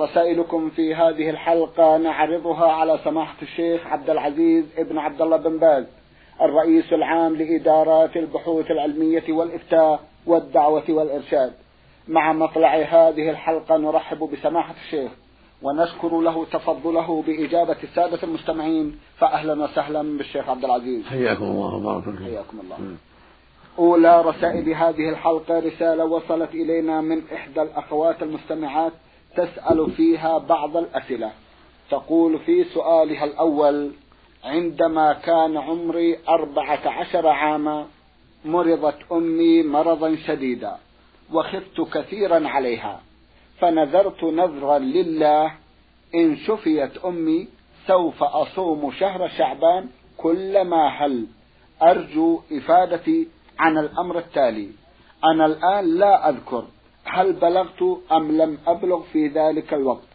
رسائلكم في هذه الحلقة نعرضها على سماحة الشيخ عبد العزيز ابن عبد الله بن باز الرئيس العام لإدارات البحوث العلمية والإفتاء والدعوة والإرشاد. مع مطلع هذه الحلقة نرحب بسماحة الشيخ ونشكر له تفضله بإجابة السادة المستمعين فأهلا وسهلا بالشيخ عبد العزيز. حياكم الله وبارك حياكم الله. أولى رسائل هذه الحلقة رسالة وصلت إلينا من إحدى الأخوات المستمعات تسأل فيها بعض الأسئلة. تقول في سؤالها الأول عندما كان عمري أربعة عشر عاما مرضت أمي مرضا شديدا وخفت كثيرا عليها فنذرت نذرا لله إن شفيت أمي سوف أصوم شهر شعبان كلما هل. أرجو إفادتي عن الأمر التالي. أنا الآن لا أذكر. هل بلغت أم لم أبلغ في ذلك الوقت؟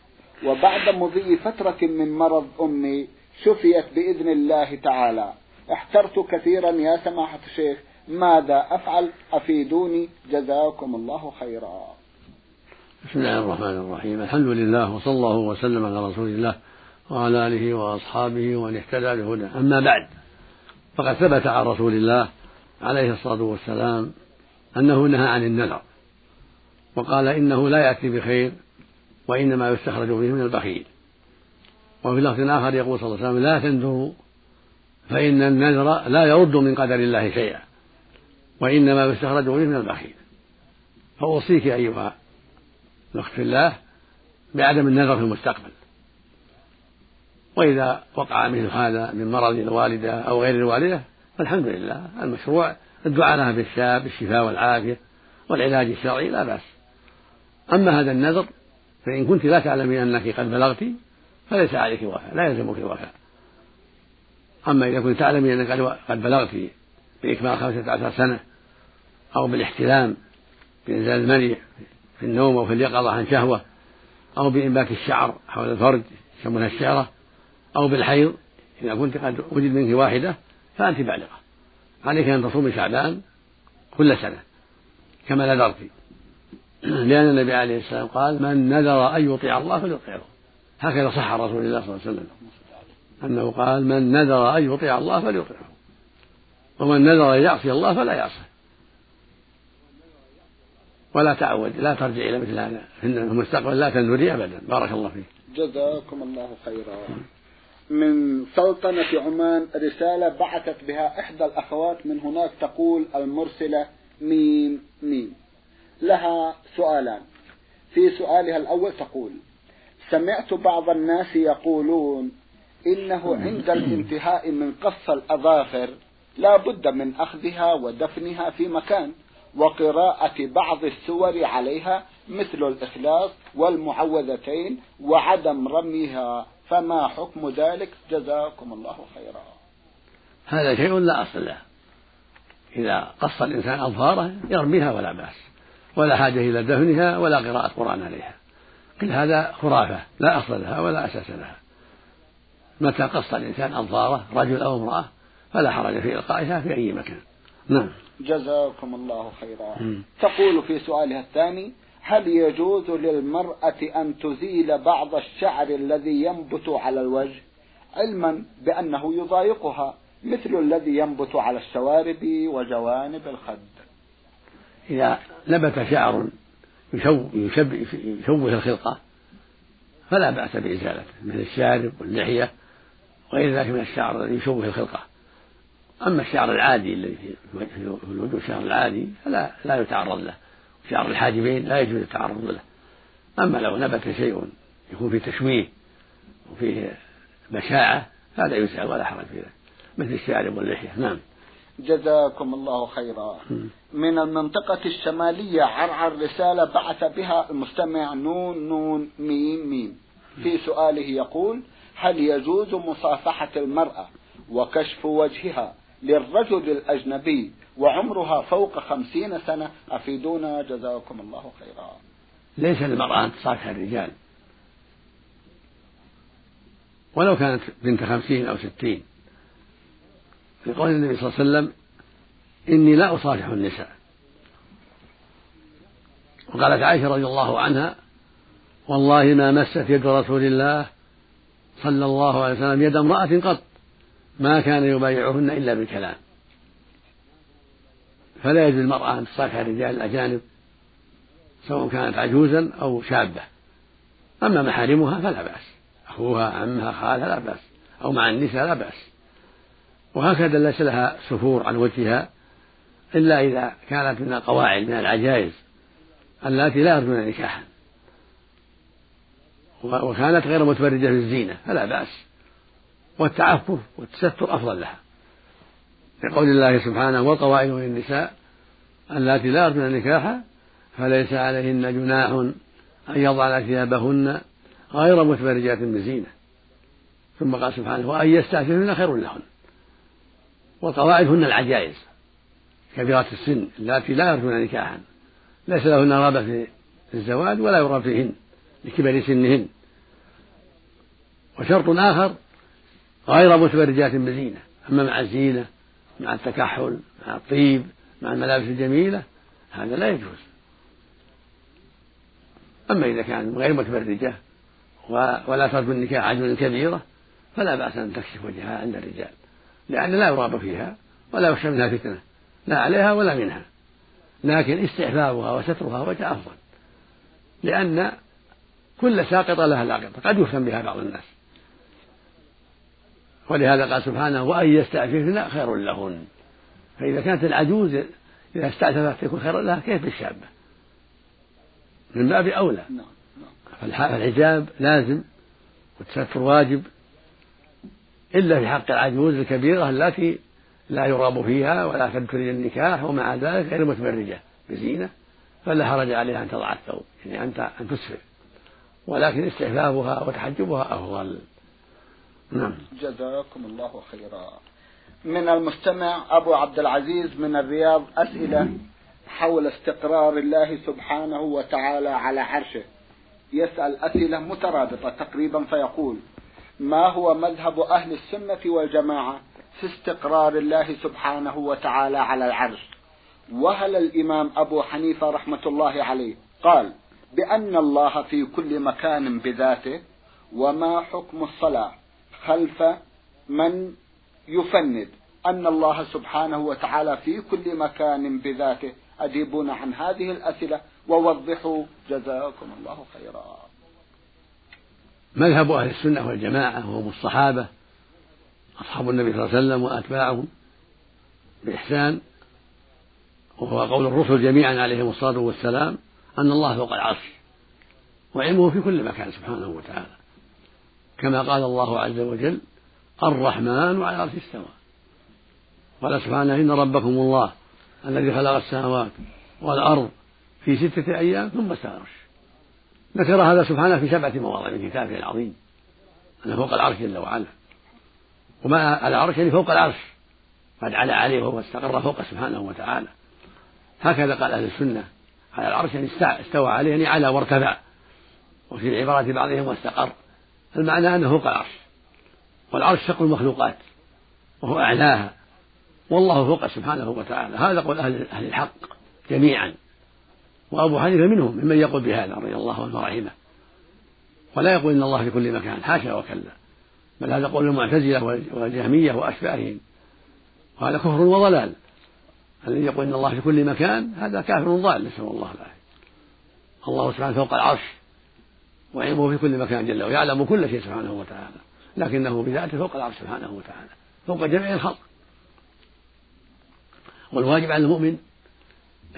وبعد مضي فترة من مرض أمي شفيت بإذن الله تعالى. احترت كثيرا يا سماحة الشيخ ماذا أفعل؟ أفيدوني. جزاكم الله خيرا. بسم الله الرحمن الرحيم. الحمد لله وصلى الله وسلم على رسول الله وعلى آله وأصحابه ومن اهتدى بهداه. أما بعد فقد ثبت عن رسول الله عليه الصلاة والسلام أنه نهى عن النذر. وقال إنه لا يأتي بخير وإنما يستخرج به من البخيل. وفي لفظ آخر يقول صلى الله عليه وسلم لا تنذروا فإن النذر لا يرد من قدر الله شيئا وإنما يستخرج به من البخيل. فأوصيك أيها الأخت في الله بعدم النذر في المستقبل. وإذا وقع مثل هذا من مرض الوالدة أو غير الوالدة فالحمد لله المشروع الدعاء لها بالشفاء والعافية والعلاج الشرعي لا بأس. أما هذا النذر فإن كنت لا تعلمين أنك قد بلغت فليس عليك وفاء لا يلزمك الوفاء. أما إذا كنت تعلمين أنك قد بلغت بإكمال خمسة عشر سنة أو بالاحتلام بإنزال المني في النوم أو في اليقظة عن شهوة أو بإنبات الشعر حول الفرج يسمونها الشعرة أو بالحيض إذا كنت قد وجد منك واحدة فأنت بالغة. عليك أن تصومي شعبان كل سنة كما نذرت. لأن النبي عليه السلام قال من نذر أن يطيع الله فليطيعه. هكذا صح رسول الله صلى الله عليه وسلم. أنه قال من نذر أن يطيع الله فليطيعه. ومن نذر أن يعصي الله فلا يعصه ولا تعود لا ترجع إلى مثل هذا. في المستقبل لا تنذري أبدا. بارك الله فيك. جزاكم الله خيرا. من سلطنة عمان رسالة بعثت بها إحدى الأخوات من هناك تقول المرسلة ميم ميم. لها سؤالان. في سؤالها الأول تقول سمعت بعض الناس يقولون إنه عند الانتهاء من قص الأظافر لا بد من أخذها ودفنها في مكان وقراءة بعض السور عليها مثل الإخلاص والمعوذتين وعدم رميها. فما حكم ذلك؟ جزاكم الله خيرا. هذا شيء لا أصل له. إذا قص الإنسان أظفاره يرميها ولا بأس. ولا حاجة إلى دفنها ولا قراءة قرآن عليها. كل هذا خرافة لا أصل لها ولا أساس لها. متى قص الإنسان أظفاره رجل أو امرأة فلا حرج في إلقائها في أي مكان. نعم. جزاكم الله خيرا. تقول في سؤالها الثاني هل يجوز للمرأة أن تزيل بعض الشعر الذي ينبت على الوجه؟ علما بأنه يضايقها مثل الذي ينبت على الشوارب وجوانب الخد. إذا نبت شعر يشوه الخلقة فلا بأس بإزالته مثل الشارب واللحية وغير ذلك من الشعر الذي يشوه الخلقة. أما الشعر العادي الذي في الوجه الشعر العادي فلا لا يتعرض له. شعر الحاجبين لا يجوز التعرض له. أما لو نبت شيء يكون فيه تشويه وفيه بشاعة هذا يزال ولا حرج في ذلك. مثل الشارب واللحية نعم. جزاكم الله خيرا. من المنطقة الشمالية عرعر رسالة بعث بها المستمع نون نون ميم ميم. في سؤاله يقول هل يجوز مصافحة المرأة وكشف وجهها للرجل الأجنبي وعمرها فوق خمسين سنة؟ أفيدونا جزاكم الله خيرا. ليس للمرأة أن تصافح الرجال. ولو كانت بنت خمسين أو ستين. في قول النبي صلى الله عليه وسلم إني لا أصافح النساء. وقالت عائشة رضي الله عنها والله ما مست يد رسول الله صلى الله عليه وسلم يد امرأة قط ما كان يبايعهن إلا بالكلام. فلا يجوز للمرأة أن تصافح الرجال الأجانب سواء كانت عجوزا أو شابة. أما محارمها فلا بأس أخوها عمها خالها لا بأس أو مع النساء لا بأس. وهكذا ليس لها سفور عن وجهها إلا إذا كانت من القواعد من العجائز اللاتي لا يرجون نكاحا. وكانت غير متبرجة في الزينة فلا بأس. والتعفف والتستر أفضل لها. لقول الله سبحانه والقواعد من النساء اللاتي لا يرجون نكاحا فليس عليهن جناح أن يضعن ثيابهن غير متبرجات بزينة ثم قال سبحانه وأن يستعففن خير لهن. والقواعد هن العجائز كبيرات السن اللاتي لا يرجون نكاحا. ليس لهن رغبة في الزواج ولا يرغب فيهن لكبر سنهن. وشرط آخر غير متبرجات بزينة أما مع الزينة مع التكحل مع الطيب مع الملابس الجميلة هذا لا يجوز. أما إذا كان غير متبرجة ولا ترجو النكاح عجل كبيرة فلا بأس أن تكشف وجهها عند الرجال. لأن لا يراب فيها ولا يخشى منها فتنة لا عليها ولا منها. لكن استعفافها وسترها وجه أفضل. لأن كل ساقطة لها لاقطة قد يفتن بها بعض الناس. ولهذا قال سبحانه وأن يستعففن خير لهن. فإذا كانت العجوز إذا استعففت يكون خيرا لها كيف بالشابة؟ من باب أولى. نعم، نعم. فالحجاب لازم والتستر واجب. إلا في حق العجوز الكبيرة التي لا يرغب فيها ولا تدخل النكاح ومع ذلك غير متبرجة بزينة فلا حرج عليها أن تضع الثوب يعني أن أن تسفر ولكن استحبابها وتحجبها أفضل. نعم. جزاكم الله خيرا. من المستمع أبو عبد العزيز من الرياض أسئلة حول استقرار الله سبحانه وتعالى على عرشه. يسأل أسئلة مترابطة تقريبا فيقول ما هو مذهب أهل السنة والجماعة في استقرار الله سبحانه وتعالى على العرش؟ وهل الإمام أبو حنيفة رحمة الله عليه قال بأن الله في كل مكان بذاته وما حكم الصلاة خلف من يفند أن الله سبحانه وتعالى في كل مكان بذاته؟ أجيبون عن هذه الأسئلة ووضحوا جزاكم الله خيرا. مذهب أهل السنة والجماعة وهم الصحابة أصحاب النبي صلى الله عليه وسلم وأتباعهم بإحسان وهو قول الرسل جميعا عليهم الصلاة والسلام أن الله فوق العرش وعلمه في كل مكان سبحانه وتعالى. كما قال الله عز وجل الرحمن على العرش استوى قال سبحانه إن ربكم الله الذي خلق السماوات والأرض في ستة أيام ثم استوى العرش ذكر هذا سبحانه في سبعة مواضع من كتابه العظيم أنه فوق العرش جل وعلا. وما على العرش يعني فوق العرش قد علا عليه وهو استقر فوق سبحانه وتعالى. هكذا قال أهل السنة على العرش يعني استوى عليه يعني على وارتفع. وفي عبارات بعضهم واستقر. المعنى أنه فوق العرش. والعرش شق المخلوقات وهو أعلاها. والله فوق سبحانه وتعالى. هذا قول أهل الحق جميعا. وأبو حنيفة منهم ممن يقول بهذا رضي الله عنه ورحمه. ولا يقول إن الله في كل مكان حاشا وكلا. بل هذا قول المعتزلة والجهمية وأشباههم. وهذا كفر وضلال. الذي يقول إن الله في كل مكان هذا كافر ضال نسأل الله العافية. الله سبحانه فوق العرش. وعلمه في كل مكان جل ويعلم كل شيء سبحانه وتعالى. لكنه بذاته فوق العرش سبحانه وتعالى. فوق جميع الخلق. والواجب على المؤمن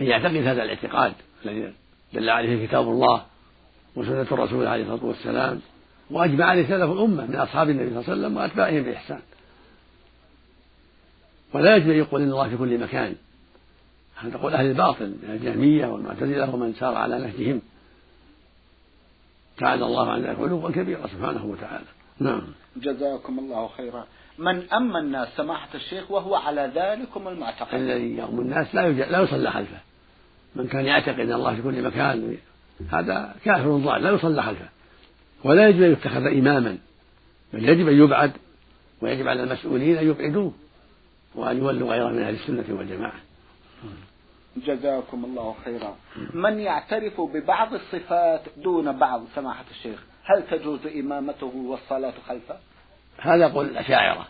أن يعتقد هذا الاعتقاد. الذي دل عليه كتاب الله وسنة الرسول عليه الصلاة والسلام وأجمع عليه سلف الأمة من أصحاب النبي صلى الله عليه وسلم وأتباعهم بإحسان. ولا يجب أن يقول إن الله في كل مكان. هذا قول أهل الباطل من الجهمية والمعتزلة ومن سار على نهجهم؟ تعالى الله عن ذلك علوا كبيرا سبحانه وتعالى. نعم. جزاكم الله خيرا. من أما الناس سماحة الشيخ وهو على ذلكم المعتقد. الذي يؤم الناس لا لا يصلى خلفه. من كان يعتقد أن الله في كل مكان هذا كافر ضال لا يصلى خلفه ولا يجب أن يتخذ إماما بل يجب أن يبعد ويجب على المسؤولين أن يبعدوه وأن يولوا غيره من أهل السنة والجماعة. جزاكم الله خيرا. من يعترف ببعض الصفات دون بعض سماحة الشيخ هل تجوز إمامته والصلاة خلفه؟ هذا قول الأشاعرة.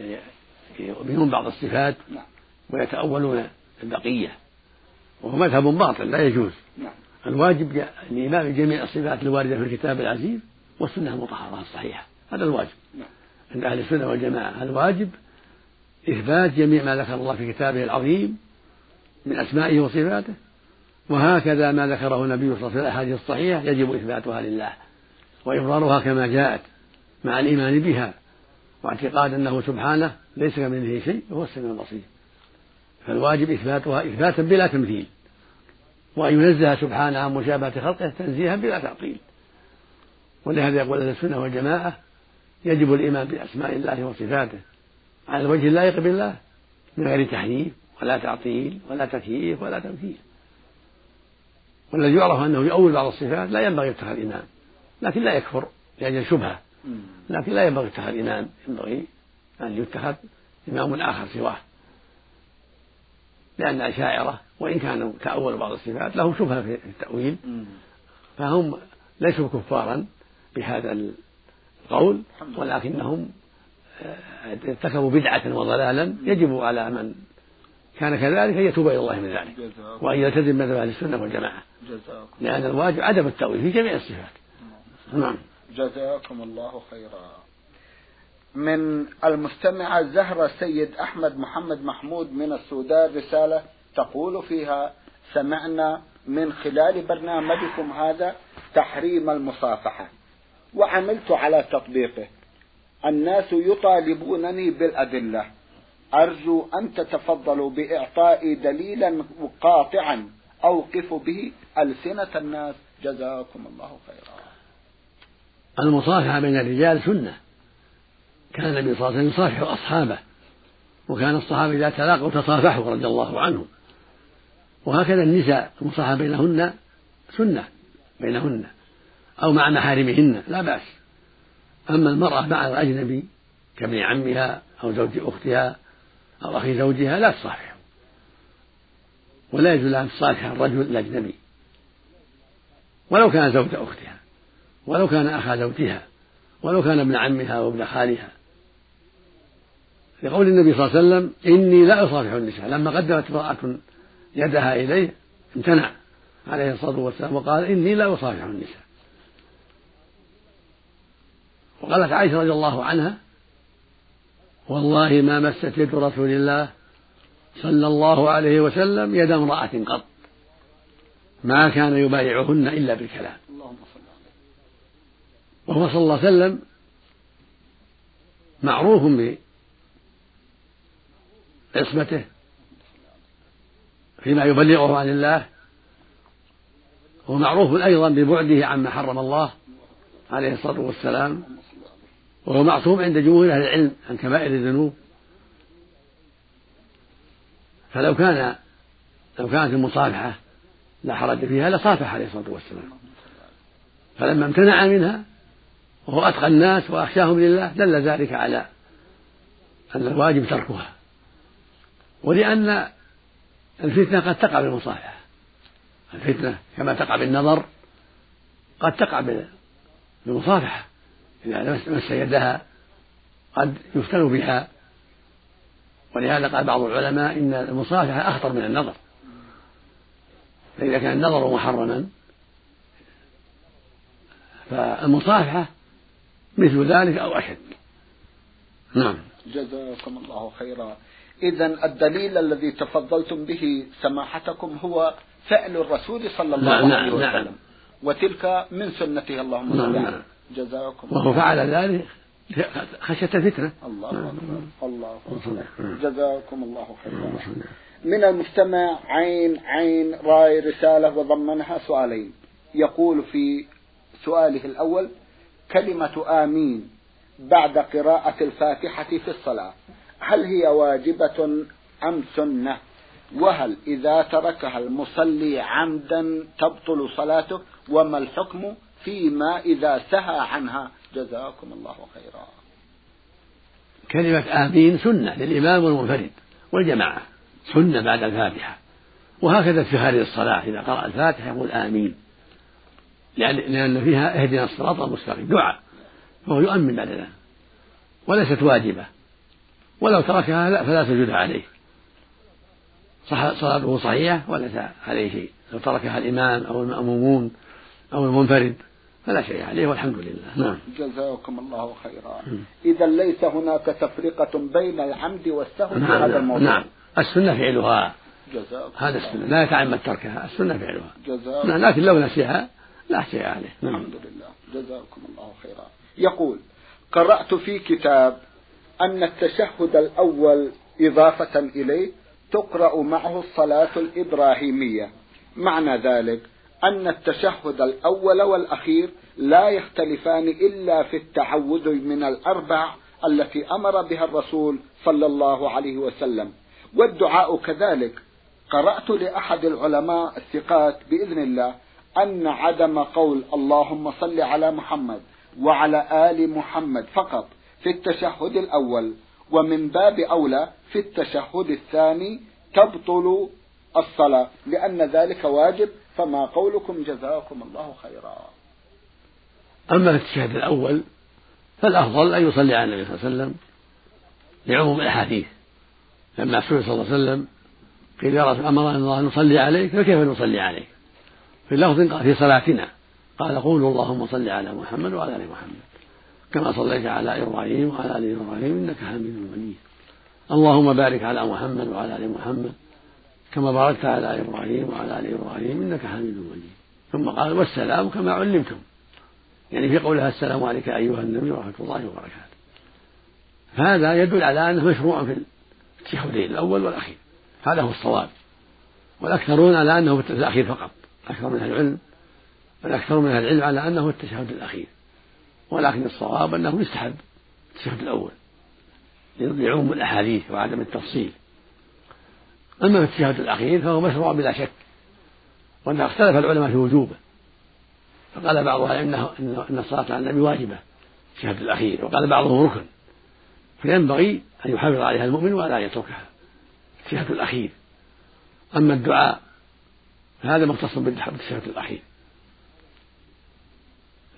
يعني يؤمنون بعض الصفات نعم. ويتأولون البقية. وهو مذهب باطل لا يجوز. نعم. الواجب لإمام جميع الصفات الواردة في الكتاب العزيز والسنة المطهرة الصحيحة. هذا الواجب. نعم. عند أهل السنة والجماعة. الواجب إثبات جميع ما ذكر الله في كتابه العظيم من أسمائه وصفاته وهكذا ما ذكره النبي صلى الله عليه وسلم في الأحاديث الصحيحة يجب إثباتها لله وإظهارها كما جاءت مع الإيمان بها واعتقاد أنه سبحانه ليس كمثله شيء وهو السميع البصير. فالواجب إثباتها إثباتا بلا تمثيل. وأن ينزه سبحانه عن مشابهة خلقه تنزيها بلا تعطيل. ولهذا يقول أهل السنة والجماعة يجب الإيمان بأسماء الله وصفاته. على الوجه اللائق بالله من غير تحريف ولا تعطيل ولا تكييف ولا تمثيل. والذي يعرف أنه يؤول بعض الصفات لا ينبغي اتخاذ إمام لكن لا يكفر لأجل شبهة. لكن لا ينبغي اتخاذ إمام ينبغي أن يتخذ إمام آخر سواه. لأن الأشاعرة وإن كانوا تأولوا بعض الصفات لهم شبهة في التأويل فهم ليسوا كفارا بهذا القول ولكنهم آه، ارتكبوا بدعة وضلالا يجب على من كان كذلك أن يتوب إلى الله من ذلك وأن يلتزم مذهب أهل السنة والجماعة. لأن الواجب عدم التأويل في جميع الصفات. نعم. جزاكم الله خيرا. من المستمعة زهرة سيد أحمد محمد محمود من السودان رسالة تقول فيها سمعنا من خلال برنامجكم هذا تحريم المصافحة وعملت على تطبيقه. الناس يطالبونني بالأدلة. أرجو أن تتفضلوا بإعطائي دليلا قاطعا. أوقف به ألسنة الناس. جزاكم الله خيرا. المصافحة بين الرجال سنة. كان النبي صلى الله عليه وسلم يصافح أصحابه وكان الصحابة إذا تلاقوا تصافحوا رضي الله عنهم. وهكذا النساء المصاحبة بينهن سنة بينهن أو مع محارمهن لا بأس. أما المرأة مع الأجنبي كابن عمها أو زوج أختها أو أخي زوجها لا تصافحه ولا يجوز أن تصافح الرجل الأجنبي. ولو كان زوج أختها ولو كان أخا زوجها ولو كان ابن عمها وابن خالها. لقول النبي صلى الله عليه وسلم إني لا أصافح النساء. لما قدمت امرأة يدها إليه امتنع عليه الصلاة والسلام وقال إني لا أصافح النساء. وقالت عائشة رضي الله عنها والله ما مست يد رسول الله صلى الله عليه وسلم يد امرأة قط ما كان يبايعهن إلا بالكلام. وهو صلى الله عليه وسلم معروف بعصمته فيما يبلغه عن الله ومعروف أيضا ببعده عما حرم الله عليه الصلاة والسلام وهو معصوم عند جمهور أهل العلم عن كبائر الذنوب. فلو كان لو كانت المصافحة لا حرج فيها لصافح عليه الصلاة والسلام. فلما امتنع منها وهو أتقى الناس وأخشاهم لله دل ذلك على أن الواجب تركها. ولأن الفتنة قد تقع بالمصافحة الفتنة كما تقع بالنظر قد تقع بالمصافحة إذا مس يدها قد يفتن بها. ولهذا قال بعض العلماء إن المصافحة أخطر من النظر. فإذا كان النظر محرما فالمصافحة مثل ذلك أو أشد. نعم. جزاكم الله خيرا. إذا الدليل الذي تفضلتم به سماحتكم هو فعل الرسول صلى الله نعم عليه وسلم. نعم. وتلك من سنته اللهم صل نعم نعم. جزاكم وهو فعل ذلك خشية الفتنة. الله أكبر الله أكبر. جزاكم الله خيرا. من المستمع عين عين راي رسالة وضمنها سؤالين. يقول في سؤاله الأول كلمة آمين بعد قراءة الفاتحة في الصلاة. هل هي واجبة أم سنة؟ وهل إذا تركها المصلي عمدا تبطل صلاته؟ وما الحكم فيما إذا سهى عنها؟ جزاكم الله خيرا. كلمة آمين سنة للإمام والمنفرد والجماعة سنة بعد الفاتحة. وهكذا في هذه الصلاة إذا قرأ الفاتحة يقول آمين. لأن, فيها اهدنا الصراط المستقيم دعاء فهو يؤمن بعد ذلك. وليست واجبة. ولو تركها لا فلا سجود عليه. صح صلاته صحيحة وليس عليه شيء. لو تركها الإمام أو المأمومون أو المنفرد فلا شيء عليه والحمد لله. نعم. جزاكم الله خيرا. إذا ليس هناك تفرقة بين العمد والسهو نعم في هذا الموضوع. نعم. السنة فعلها. جزاكم هذا السنة. لا يتعمد تركها. السنة فعلها. جزاكم نعم لكن لو نسيها لا شيء عليه. نعم. الحمد لله. جزاكم الله خيرا. يقول قرأت في كتاب أن التشهد الأول إضافة إليه تقرأ معه الصلاة الإبراهيمية. معنى ذلك أن التشهد الأول والأخير لا يختلفان إلا في التعوذ من الأربع التي أمر بها الرسول صلى الله عليه وسلم. والدعاء كذلك. قرأت لأحد العلماء الثقات بإذن الله أن عدم قول اللهم صل على محمد وعلى آل محمد فقط. في التشهد الأول ومن باب أولى في التشهد الثاني تبطل الصلاة لأن ذلك واجب فما قولكم جزاكم الله خيرا. أما في التشهد الأول فالأفضل أن يصلي على النبي صلى الله عليه وسلم لعموم الأحاديث. لما سئل صلى الله عليه وسلم قيل يا رسول أمرنا الله نصلي عليك فكيف نصلي عليك؟ في لفظ في صلاتنا قال قولوا اللهم صل على محمد وعلى آل محمد. كما صليت على إبراهيم وعلى آل إبراهيم إنك حميد مجيد. اللهم بارك على محمد وعلى آل محمد كما باركت على إبراهيم وعلى آل إبراهيم إنك حميد مجيد. ثم قال والسلام كما علمتم. يعني في قولها السلام عليك أيها النبي ورحمة الله وبركاته. هذا يدل على أنه مشروع في التشهدين الأول والأخير. هذا هو الصواب. والأكثرون على أنه في الأخير فقط. أكثر من أهل العلم. بل أكثر من أهل العلم على أنه التشهد الأخير. ولكن الصواب أنه يستحب التشهد الأول. لعموم الأحاديث وعدم التفصيل. أما في التشهد الأخير فهو مشروع بلا شك وأنه اختلف العلماء في وجوبه. فقال بعضها إنه إن الصلاة على النبي واجبة التشهد الأخير وقال بعضهم ركن. فينبغي أن يحافظ عليها المؤمن ولا يتركها التشهد الأخير. أما الدعاء هذا مختص بالتشهد الأخير.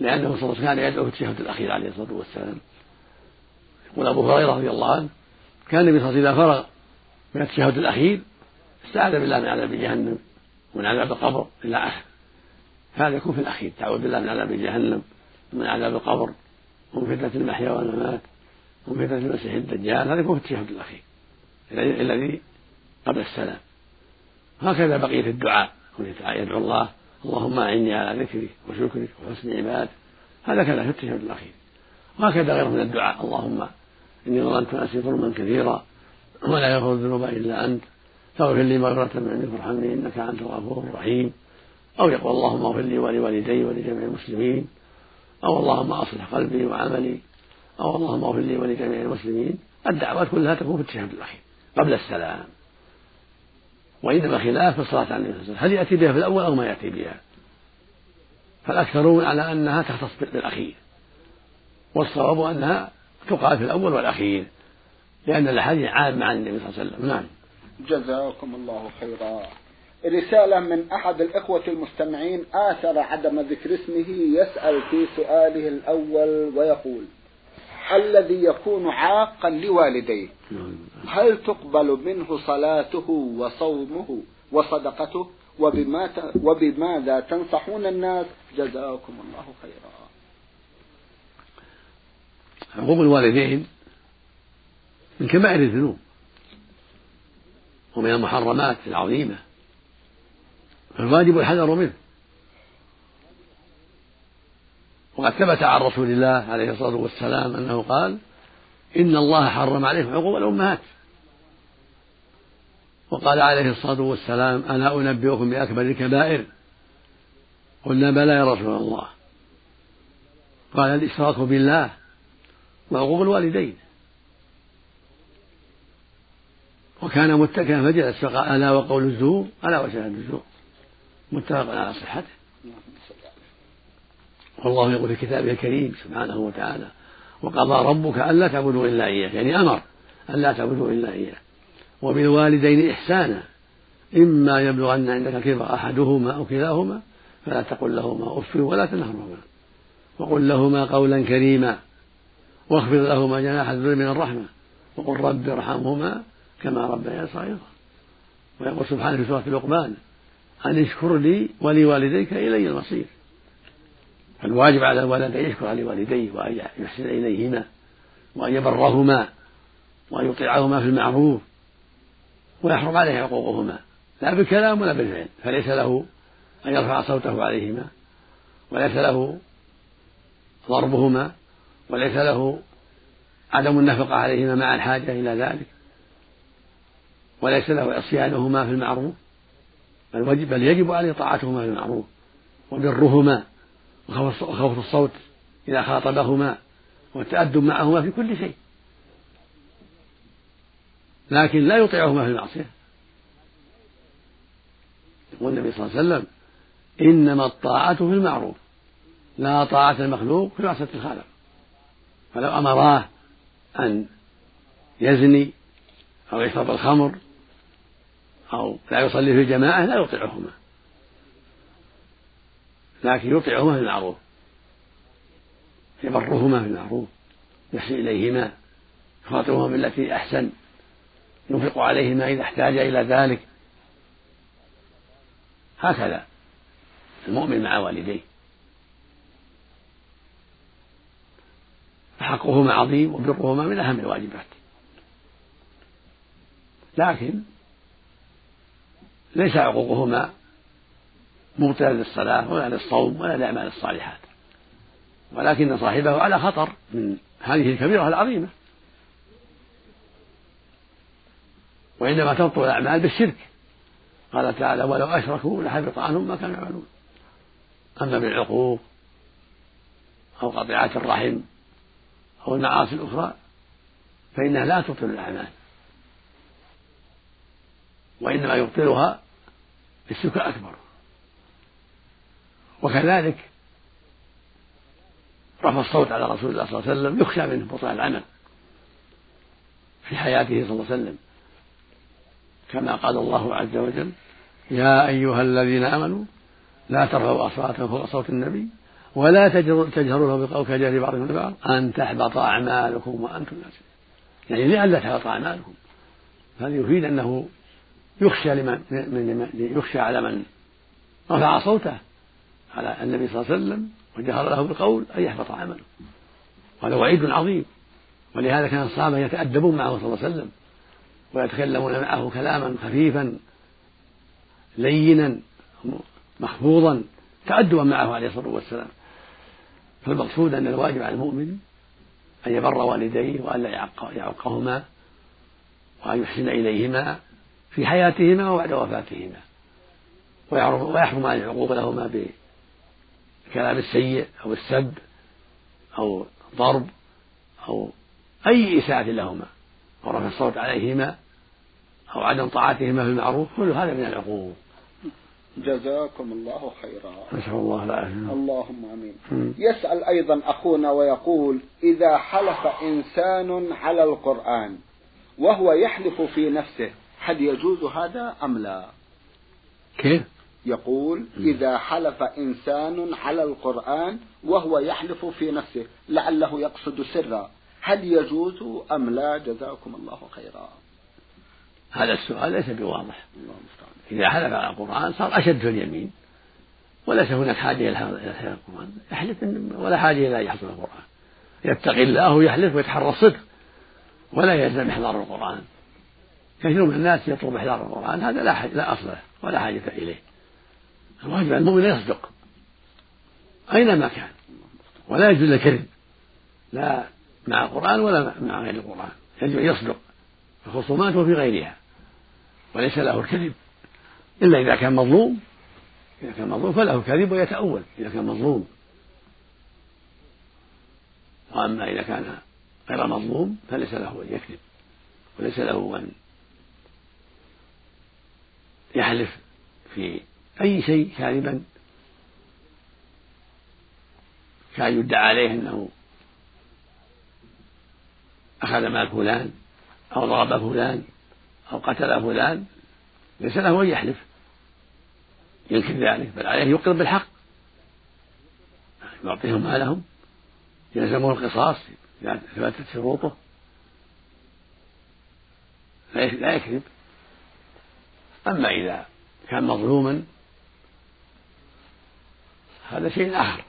لأنه صلى الله عليه وسلم كان يدعو في التشهد الأخير عليه الصلاة والسلام. يقول أبو هريرة رضي الله عنه كان النبي صلى الله عليه وسلم إذا فرغ من التشهد الأخير استعاذ بالله من عذاب جهنم ومن عذاب القبر إلى آخره هذا يكون في الأخير. تعوذ بالله من عذاب جهنم ومن عذاب القبر ومن فتنة المحيا والممات ومن فتنة المسيح الدجال. هذا يكون في التشهد الأخير. الذي قبل السلام. هكذا بقية الدعاء. يدعو الله اللهم أعني على ذكرك وشكرك وحسن عبادك هذا كذا في التشهد الأخير. وهكذا غيره من الدعاء. اللهم إني ظننت نفسي ظلما كثيرا ولا يغفر الذنوب إلا أنت. فاغفر لي مغفرة من عندك وارحمني إنك أنت الغفور الرحيم. أو يقول اللهم اغفر لي ولوالدي ولجميع المسلمين. أو اللهم أصلح قلبي وعملي. أو اللهم اغفر لي ولجميع المسلمين. الدعوات كلها تكون في التشهد الأخير. قبل السلام. وإنما خلاف في الصلاة على النبي صلى الله عليه وسلم. هل يأتي بها في الأول أو ما يأتي بها؟ فالأكثرون على أنها تختص بالأخير. والصواب أنها تقال في الأول والأخير لأن الأحاديث عامة عن النبي صلى الله عليه وسلم. نعم. جزاكم الله خيرا. رسالة من أحد الإخوة المستمعين آثر عدم ذكر اسمه يسأل في سؤاله الأول ويقول الذي يكون عاقا لوالديه. هل تقبل منه صلاته وصومه وصدقته؟ وبما وبماذا تنصحون الناس؟ جزاكم الله خيرا. عقوق الوالدين من كبائر الذنوب. ومن المحرمات العظيمة. فالواجب الحذر منه. وقد ثبت عن رسول الله عليه الصلاة والسلام أنه قال إن الله حرم عليكم عقوق الأمهات. وقال عليه الصلاة والسلام أنا أنبئكم بأكبر الكبائر؟ قلنا بلى يا رسول الله. قال الإشراك بالله وعقوق الوالدين. وكان متكئا فجلس فقال ألا وقول الزور؟ ألا وشهادة الزور. متفق على صحته. والله يقول في كتابه الكريم سبحانه وتعالى وقضى ربك ألا تعبدوا إلا إياه يعني أمر ألا تعبدوا إلا إياه. وبالوالدين إحسانا إما يبلغن عندك الكبر أحدهما أو كلاهما فلا تقل لهما أف ولا تنهرهما. وقل لهما قولا كريما واخفض لهما جناح الذل من الرحمة وقل رب ارحمهما كما ربياني صغيرا. ويقول سبحانه في سورة لقمان أن اشكر لي ولوالديك إلي المصير. فالواجب على الولد أن يشكر لوالديه وأن يحسن إليهما وأن يبرهما وأن يطيعهما في المعروف ويحرم عليه عقوقهما لا بالكلام ولا بالفعل فليس له أن يرفع صوته عليهما وليس له ضربهما وليس له عدم النفقة عليهما مع الحاجة إلى ذلك وليس له عصيانهما في المعروف بل يجب عليه طاعتهما في المعروف وبرهما وخوف الصوت إذا خاطبهما والتأدب معهما في كل شيء. لكن لا يطيعهما في المعصية. يقول النبي صلى الله عليه وسلم إنما الطاعة في المعروف لا طاعة المخلوق في معصية الخالق. فلو أمراه أن يزني أو يشرب الخمر أو لا يصلي في الجماعة لا يطيعهما. لكن يطيعهما في المعروف. يبرهما في المعروف. يحسن إليهما. يخاطبهما بالتي أحسن. ينفق عليهما إذا احتاج إلى ذلك. هكذا. المؤمن مع والديه. فحقهما عظيم وبرهما من أهم الواجبات. لكن ليس عقوقهما مبطلا للصلاة ولا للصوم ولا للأعمال الصالحات. ولكن صاحبه على خطر من هذه الكبيرة العظيمة. وإنما تبطل الأعمال بالشرك. قال تعالى ولو أشركوا لحبط عنهم ما كانوا يعملون. أما بالعقوق أو قطيعة الرحم أو المعاصي الأخرى فإنها لا تبطل الأعمال. وإنما يبطلها الشرك الأكبر. وكذلك رفع الصوت على رسول الله صلى الله عليه وسلم يخشى منه بطلان العمل في حياته صلى الله عليه وسلم. كما قال الله عز وجل يا أيها الذين آمنوا لا ترفعوا أصواتكم فوق صوت النبي ولا تجهروا له بالقول كجهر بعضكم لبعض أن تحبط أعمالكم وأنتم لا يعني لئلا تحبط أعمالكم. هذا يفيد أنه يخشى لمن من يخشى على من رفع صوته. على النبي صلى الله عليه وسلم وجهر له بالقول أن يحبط عمله. وهذا وعيد عظيم. ولهذا كان الصحابة يتأدبون معه صلى الله عليه وسلم ويتكلمون معه كلاما خفيفا لينا محفوظا تأدبا معه عليه الصلاة والسلام. فالمقصود أن الواجب على المؤمن أن يبر والديه وأن لا يعقهما وأن يحسن إليهما في حياتهما وبعد وفاتهما ويحرم عن العقوق لهما بالكلام السيء أو السب أو ضرب أو أي إساءة لهما أو رفع الصوت عليهما أو عدم طاعتهما في المعروف كل هذا من العقوق جزاكم الله خيرا. نسأل الله العافية. اللهم آمين. يسأل أيضا أخونا ويقول إذا حلف إنسان على القرآن وهو يحلف في نفسه هل يجوز هذا أم لا؟ كيف؟ يقول إذا حلف إنسان على القرآن وهو يحلف في نفسه لعله يقصد سرا هل يجوز أم لا؟ جزاكم الله خيرا. هذا السؤال ليس بواضح. إذا حلف على القرآن صار أشد في اليمين. وليس هناك حاجة إلى القرآن. يحلف ولا حاجة إلى أن يحفظ القرآن. يتقي الله ويحلف ويتحرى الصدق ولا يلزم إحضار القرآن. كثير من الناس يطلب إحضار القرآن هذا لا لا أصل له ولا حاجة إليه. الواجب على المؤمن يصدق. أينما كان؟ ولا يجوز الكذب. لا مع القرآن ولا مع غير القرآن. يجب أن يصدق في الخصومات وفي غيرها. وليس له الكذب. إلا إذا كان مظلوم. إذا كان مظلوم فله الكذب ويتأول. إذا كان مظلوم. وأما إذا كان غير مظلوم فليس له أن يكذب. وليس له أن يحلف في أي شيء كاذبا. كان يدعى عليه أنه أخذ مال فلان أو ضرب فلان أو قتل فلان. ليس له أن يحلف. ينكر ذلك بل عليه يقر بالحق. يعطيهم مالهم يلزمه القصاص إذا ثبتت شروطه. لا يكذب. أما إذا كان مظلوما هذا شيء آخر.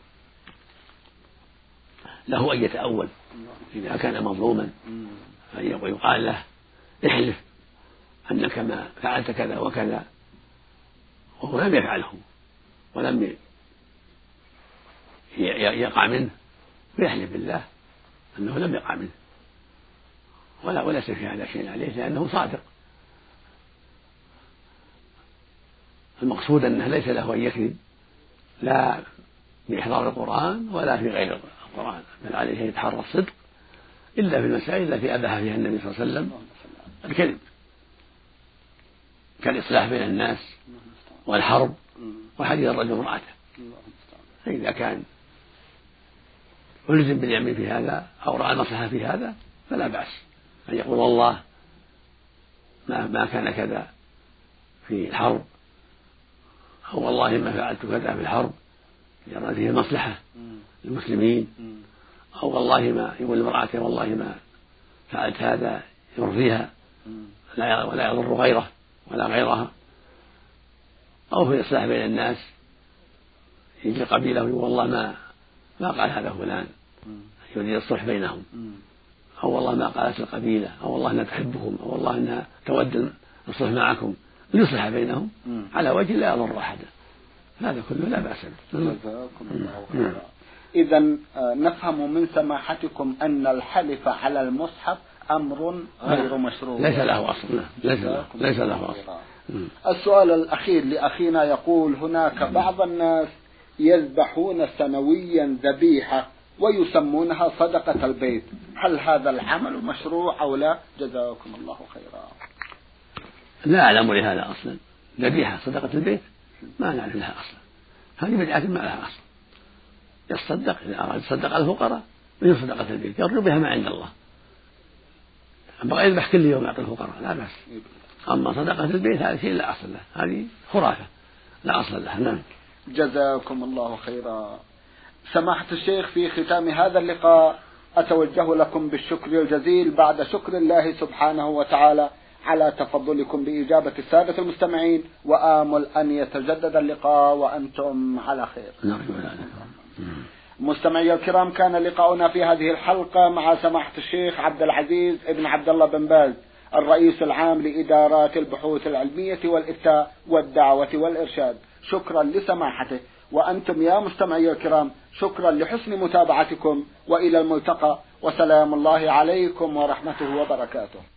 له أن يتأول إذا كان مظلوما. ويقال له احلف أنك ما فعلت كذا وكذا. وهو لم يفعله. ولم يقع منه. فيحلف بالله أنه لم يقع منه. ولا وليس في هذا شيء عليه لأنه صادق. المقصود أنه ليس له أن يكذب. لا في إحضار القرآن ولا في غير القرآن. بل عليه أن يتحرى الصدق إلا في المسائل التي أباح فيها النبي صلى الله عليه وسلم. الكذب. كالإصلاح بين الناس والحرب وحديث الرجل امرأته فإذا كان ألزم باليمين في هذا أو رأى المصلحة في هذا فلا بأس. أن يقول والله ما ما كان كذا في الحرب أو والله ما فعلت كذا في الحرب. لأن فيه مصلحة للمسلمين أو والله ما يقول لامرأته والله ما فعلت هذا يرضيها ولا يضر غيره ولا غيرها. أو في الإصلاح بين الناس. يجي قبيلة ويقول والله ما ما قال هذا فلان. يريد الصلح بينهم. أو والله ما قالت القبيلة. أو والله أنها تحبكم أو والله أنها تود الصلح معكم. ليصلح بينهم على وجه لا يضر أحدا. هذا كله لا بأس به. جزاكم الله خيرا. إذا آه، نفهم من سماحتكم أن الحلف على المصحف أمر غير مشروع. ليس له أصل. ليس له ليس له أصل. السؤال الأخير لأخينا يقول هناك بعض الناس يذبحون سنويا ذبيحة ويسمونها صدقة البيت. هل هذا العمل مشروع أو لا؟ جزاكم الله خيرا. لا أعلم لهذا أصلا. ذبيحة صدقة البيت؟ ما نعرف لها أصلا. هذه بدعة ما لها أصل يتصدق إذا أراد يتصدق على الفقراء من صدقة البيت يرجو بها ما عند الله. أما يذبح كل يوم يعطي الفقراء لا بأس. أما صدقة البيت هذا شيء لا أصل له. هذه خرافة. لا أصل لها. نعم. جزاكم الله خيرا. سماحة الشيخ في ختام هذا اللقاء أتوجه لكم بالشكر الجزيل بعد شكر الله سبحانه وتعالى. على تفضلكم بإجابة السادة المستمعين وآمل أن يتجدد اللقاء وأنتم على خير. نرجو مستمعي الكرام كان لقاؤنا في هذه الحلقة مع سماحة الشيخ عبد العزيز ابن عبد الله بن باز الرئيس العام لإدارات البحوث العلمية والإفتاء والدعوة والإرشاد. شكرا لسماحته. وأنتم يا مستمعي الكرام شكرا لحسن متابعتكم وإلى الملتقى. وسلام الله عليكم ورحمته وبركاته.